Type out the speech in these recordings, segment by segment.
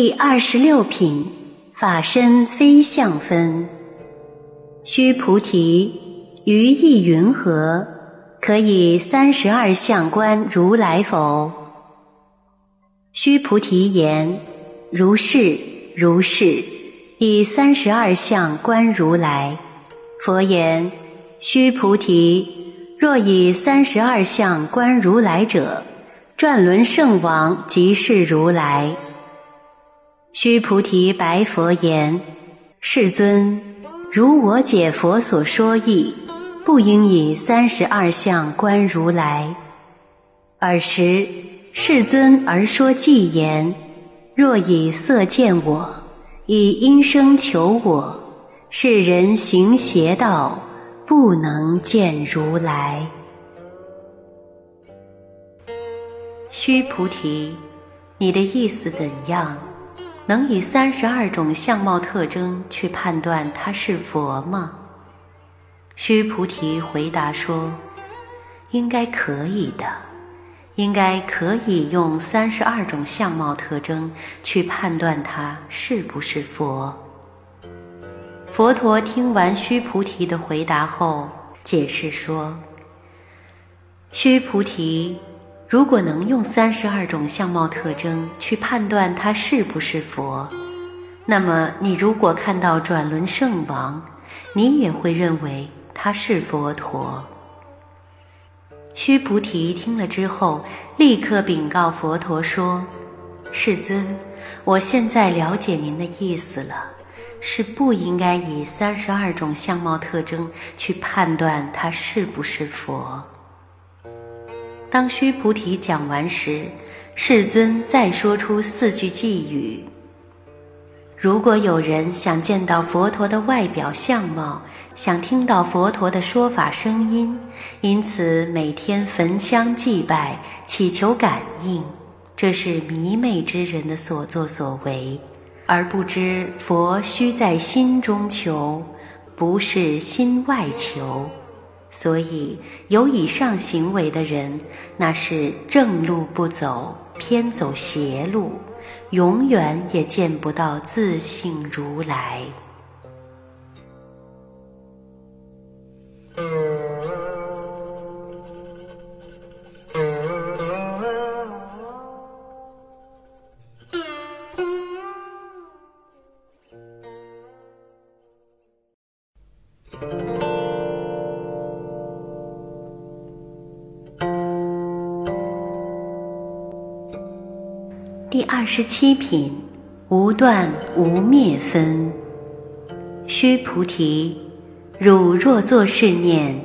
第二十六品，法身非相分。须菩提，于意云何？可以三十二相观如来否？须菩提言：如是，如是。以三十二相观如来。佛言：须菩提，若以三十二相观如来者，转轮圣王即是如来。须菩提白佛言：世尊，如我解佛所说义，不应以三十二相观如来。尔时，世尊而说偈言：若以色见我，以音声求我，是人行邪道，不能见如来。须菩提，你的意思怎样？能以三十二种相貌特征去判断他是佛吗？须菩提回答说：“应该可以的，应该可以用三十二种相貌特征去判断他是不是佛。”佛陀听完须菩提的回答后，解释说：“须菩提。”如果能用三十二种相貌特征去判断他是不是佛，那么你如果看到转轮圣王，你也会认为他是佛陀。须菩提听了之后，立刻禀告佛陀说：“世尊，我现在了解您的意思了，是不应该以三十二种相貌特征去判断他是不是佛。”当须菩提讲完时，世尊再说出四句偈语：如果有人想见到佛陀的外表相貌，想听到佛陀的说法声音，因此每天焚香祭拜，祈求感应，这是迷昧之人的所作所为，而不知佛须在心中求，不是心外求。所以，有以上行为的人，那是正路不走，偏走邪路，永远也见不到自性如来。第二十七品，无断无灭分。须菩提，汝若作是念：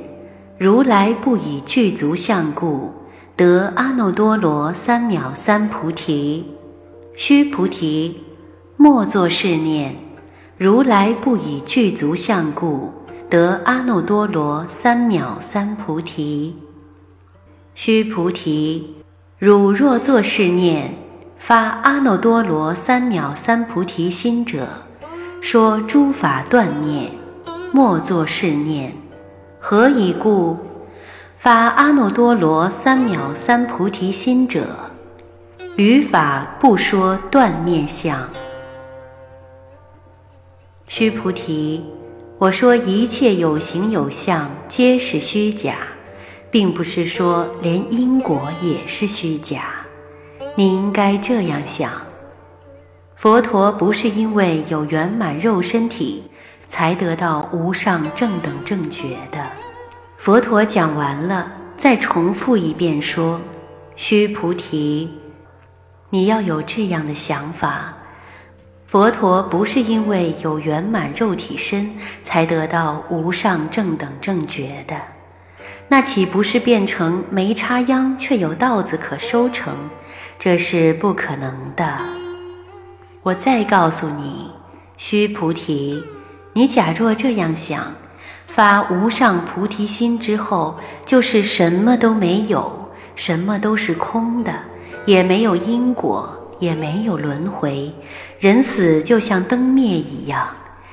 如来不以具足相故，得阿耨多罗三藐三菩提。须菩提，莫作是念：如来不以具足相故，得阿耨多罗三藐三菩提。须菩提，汝若作是念。发阿耨多罗三藐三菩提心者，说诸法断灭，莫作是念。何以故？发阿耨多罗三藐三菩提心者，于法不说断灭相。须菩提，我说一切有形有相皆是虚假，并不是说连因果也是虚假。你应该这样想：佛陀不是因为有圆满肉身体才得到无上正等正觉的。佛陀讲完了，再重复一遍说：“须菩提，你要有这样的想法：佛陀不是因为有圆满肉体身才得到无上正等正觉的。那岂不是变成没插秧却有稻子可收成？”这是不可能的。我再告诉你，须菩提，你假若这样想，发无上菩提心之后，就是什么都没有，什么都是空的，也没有因果，也没有轮回，人死就像灯灭一样，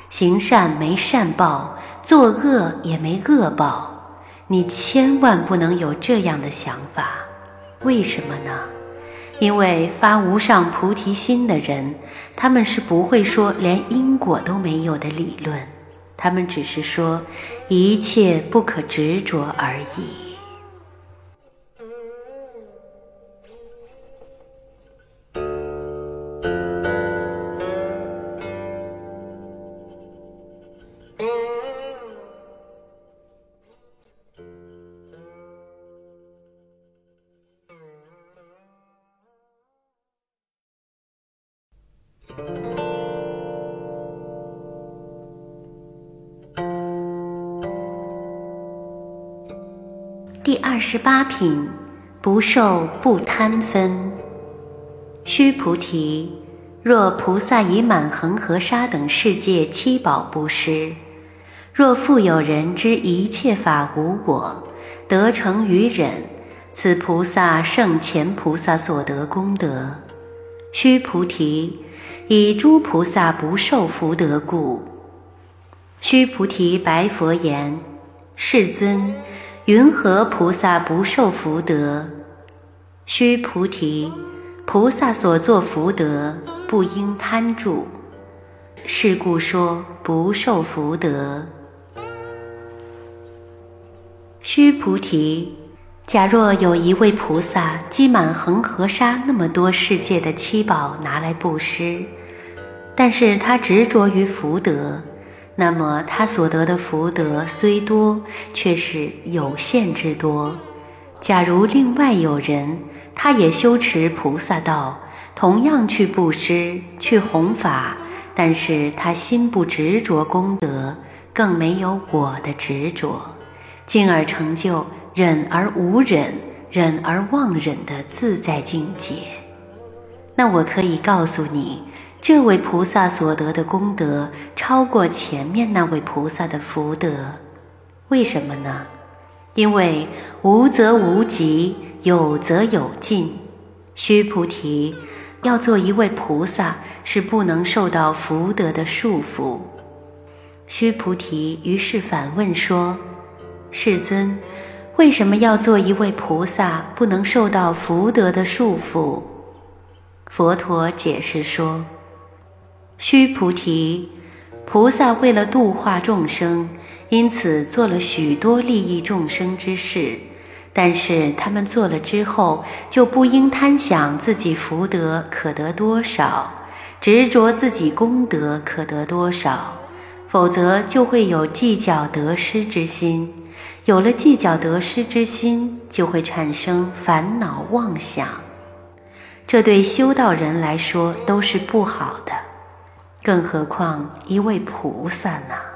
行善没善报，作恶也没恶报。你千万不能有这样的想法，为什么呢？因为发无上菩提心的人，他们是不会说连因果都没有的理论，他们只是说一切不可执着而已。第二十八品，不受不贪分。须菩提，若菩萨以满恒河沙等世界七宝布施，若复有人知一切法无我，得成于忍，此菩萨胜前菩萨所得功德。须菩提，以诸菩萨不受福德故。须菩提白佛言：“世尊。”云何菩萨不受福德？须菩提，菩萨所作福德不应贪著，是故说不受福德。须菩提，假若有一位菩萨积满恒河沙那么多世界的七宝拿来布施，但是他执着于福德。那么他所得的福德虽多，却是有限之多。假如另外有人，他也修持菩萨道，同样去布施、去弘法，但是他心不执着功德，更没有我的执着，进而成就忍而无忍、忍而忘忍的自在境界。那我可以告诉你。这位菩萨所得的功德超过前面那位菩萨的福德，为什么呢？因为无则无极，有则有尽。须菩提，要做一位菩萨，是不能受到福德的束缚。须菩提于是反问说：“世尊，为什么要做一位菩萨，不能受到福德的束缚？”佛陀解释说。须菩提，菩萨为了度化众生，因此做了许多利益众生之事。但是他们做了之后，就不应贪想自己福德可得多少，执着自己功德可得多少，否则就会有计较得失之心。有了计较得失之心，就会产生烦恼妄想，这对修道人来说都是不好的。更何况一位菩萨呢？